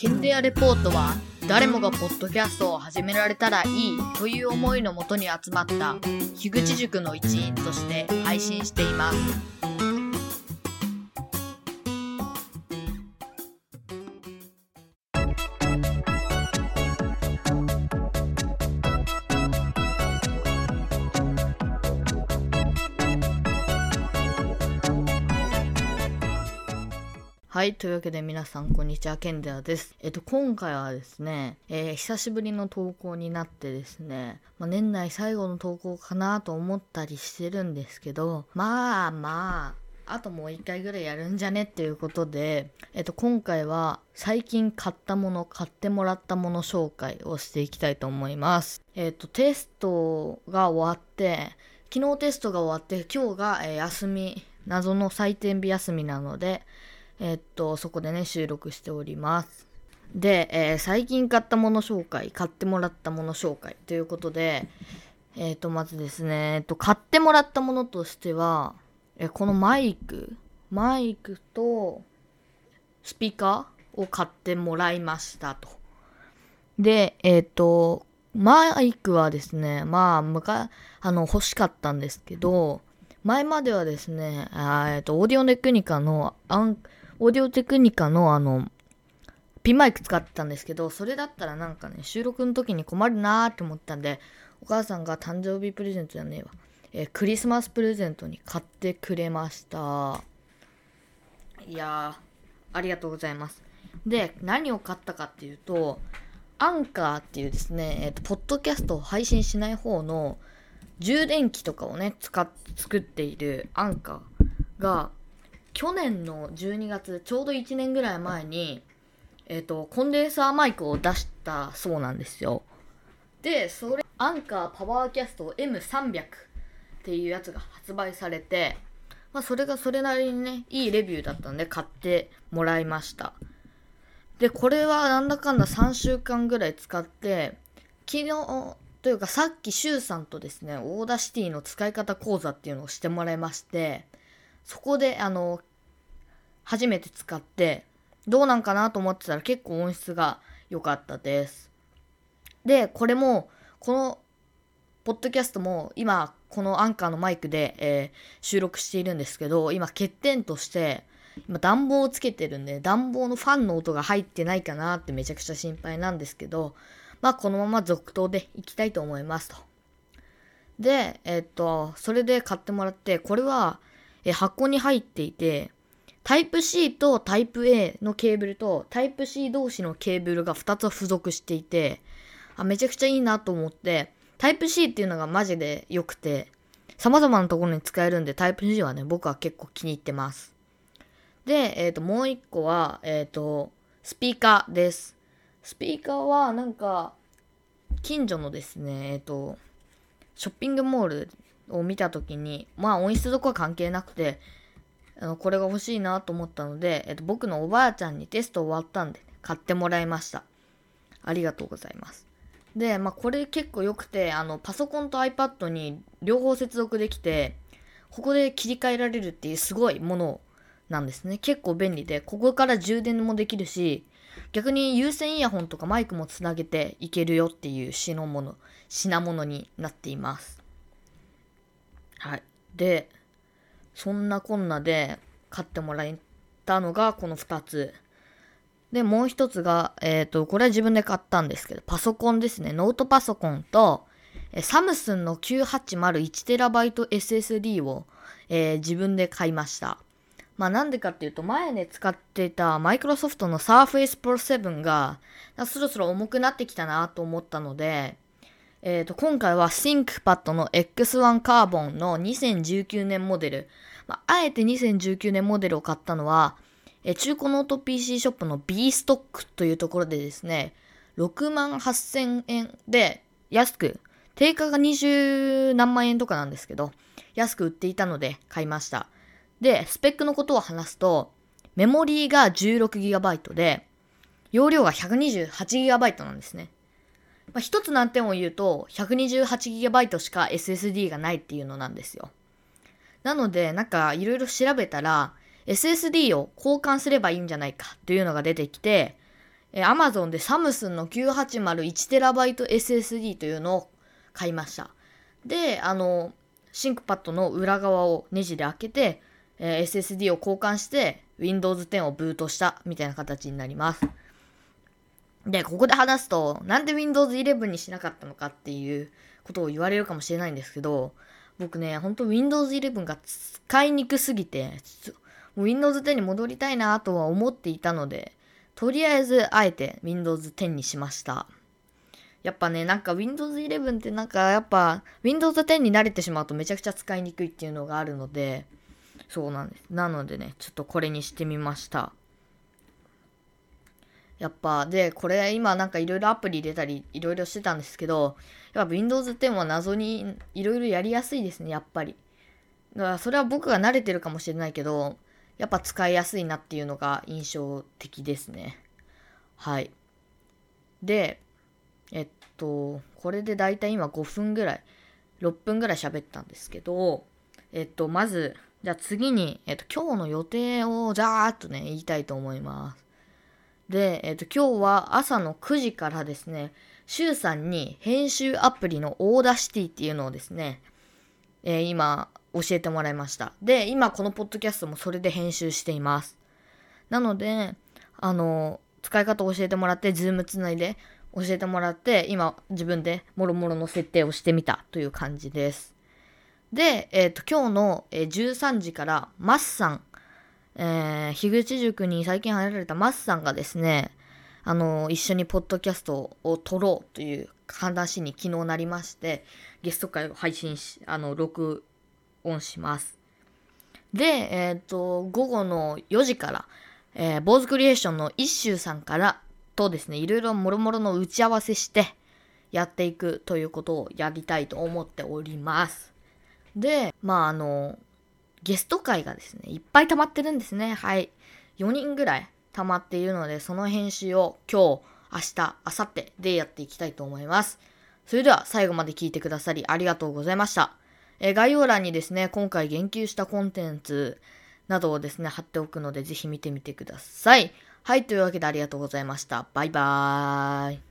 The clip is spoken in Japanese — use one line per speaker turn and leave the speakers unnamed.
ケンデアレポートは誰もがポッドキャストを始められたらいいという思いのもとに集まった樋口塾の一員として配信しています。はい。というわけで皆さん、こんにちは。ケンデアです。えっと、今回はですね、えー久しぶりの投稿になってですね、まあ、年内最後の投稿かなと思ったりしてるんですけど、まあまあ、あともう一回ぐらいやるんじゃねっていうことで、えっと、今回は最近買ったもの、買ってもらったもの紹介をしていきたいと思います。えっと、テストが終わって、昨日テストが終わって、今日が、えー休み、謎の採点日休みなので、えっと、そこでね、収録しております。で、えー最近買ったもの紹介、買ってもらったもの紹介ということで、えっと、まずですね、えっと、買ってもらったものとしては、えこのマイク、マイクとスピーカーを買ってもらいましたと。で、えっ、と、マイクはですね、まあ、むか、あの、欲しかったんですけど、前まではですね、えっ、と、オーディオテクニカの、アン、オーディオテクニカのあの、ピンマイク使ってたんですけど、それだったらなんかね、収録の時に困るなーって思ったんで、お母さんが誕生日プレゼントじゃねえわ。えークリスマスプレゼントに買ってくれました。いやー、ありがとうございます。で、何を買ったかっていうと、アンカーっていうですね、えっ、と、ポッドキャストを配信しない方の充電器とかをね、使っ作っているアンカーが、去年の12月、ちょうど1年ぐらい前に、えっ、と、コンデンサーマイクを出したそうなんですよ。で、それ、アンカーパワーキャスト M300 っていうやつが発売されて、まあ、それがそれなりにね、いいレビューだったんで買ってもらいました。で、これはなんだかんだ3週間ぐらい使って、昨日、というかさっきシュウさんとですね、 Audacity の使い方講座っていうのをしてもらいまして、そこで、あの、初めて使って、どうなんかなと思ってたら結構音質が良かったです。で、これも、この、ポッドキャストも今、この Anker のマイクで、えー収録しているんですけど、今欠点として、今暖房をつけてるんで、暖房のファンの音が入ってないかなってめちゃくちゃ心配なんですけど、まあこのまま続投でいきたいと思いますと。で、えっと、それで買ってもらって、これは、え箱に入っていて、タイプ C とタイプ A のケーブルとタイプ C 同士のケーブルが2つ付属していて、あ、めちゃくちゃいいなと思って、タイプ C っていうのがマジで良くて、様々なところに使えるんで、タイプ C はね、僕は結構気に入ってます。で、えっ、と、もう一個は、えっ、と、スピーカーです。スピーカーは、なんか、近所のですね、えっ、と、ショッピングモールを見たときに、まあ音質とか関係なくて、これが欲しいなと思ったので、えっと、僕のおばあちゃんにテスト終わったんで、買ってもらいました。ありがとうございます。で、まあこれ結構良くて、あの、パソコンと iPad に両方接続できて、ここで切り替えられるっていうすごいものなんですね。結構便利で、ここから充電もできるし、逆に有線イヤホンとかマイクもつなげていけるよっていう品物、品物になっています。はい。で、そんなこんなで買ってもらえたのがこの2つ。で、もう一つが、えっ、と、これは自分で買ったんですけど、パソコンですね。ノートパソコンと、えサムスンの 980-1TB SSD を、えー自分で買いました。まあなんでかっていうと、前ね使ってたマイクロソフトの Surface Pro 7が、そろそろ重くなってきたなと思ったので、えー、と今回は ThinkPad の X1 カーボンの2019年モデル、まあ、あえて2019年モデルを買ったのは、えー中古ノート PC ショップの B ストックというところでですね、6万8000円で安く、定価が20何万円とかなんですけど、安く売っていたので買いました。で、スペックのことを話すと、メモリーが 16GB で、容量が 128GB なんですね。まあ、一つ難点を言うと、128GB しか SSD がないっていうのなんですよ。なので、なんかいろいろ調べたら、SSD を交換すればいいんじゃないかというのが出てきて、え、Amazon でサムスンの 980-1TB SSD というのを買いました。で、あの、シンクパッドの裏側をネジで開けて、えー、SSD を交換して Windows 10をブートしたみたいな形になります。で、ここで話すと、なんで Windows 11にしなかったのかっていうことを言われるかもしれないんですけど、僕ね、ほんと Windows 11が使いにくすぎて、Windows 10に戻りたいなとは思っていたので、とりあえずあえて Windows 10にしました。やっぱね、なんか Windows 11ってなんかやっぱ Windows 10に慣れてしまうとめちゃくちゃ使いにくいっていうのがあるので、そうなんです。なのでね、ちょっとこれにしてみました。やっぱ、で、これ今なんかいろいろアプリ入れたりいろいろしてたんですけど、やっぱ Windows 10は謎にいろいろやりやすいですね、やっぱり。だからそれは僕が慣れてるかもしれないけど、やっぱ使いやすいなっていうのが印象的ですね。はい。で、えっと、これでだいたい今5分ぐらい、6分ぐらい喋ったんですけど、えっと、まず、じゃあ次に、えっと、今日の予定をざーっとね、言いたいと思います。で、えっと、今日は朝の9時からですね、シュウさんに編集アプリの Audacity っていうのをですね、えー、今教えてもらいました。で、今このポッドキャストもそれで編集しています。なので、あの、使い方を教えてもらって、 Zoom つないで教えてもらって、今自分でもろもろの設定をしてみたという感じです。で、えっ、ー、と、今日のえ13時から、マッさん、えー、樋口塾に最近入られたマスさんがですね、あの、一緒にポッドキャストを撮ろうという話に昨日なりまして、ゲスト会を配信し、あの、録音します。で、えっ、ー、と、午後の4時から、えー、坊主クリエーションの一周さんからとですね、いろいろもろもろの打ち合わせしてやっていくということをやりたいと思っております。で、まああの、ゲスト会がですね、いっぱい溜まってるんですね。はい。4人ぐらい溜まっているので、その編集を今日、明日、明後日でやっていきたいと思います。それでは最後まで聞いてくださりありがとうございました。え概要欄にですね、今回言及したコンテンツなどをですね、貼っておくので、ぜひ見てみてください。はい、というわけでありがとうございました。バイバーイ。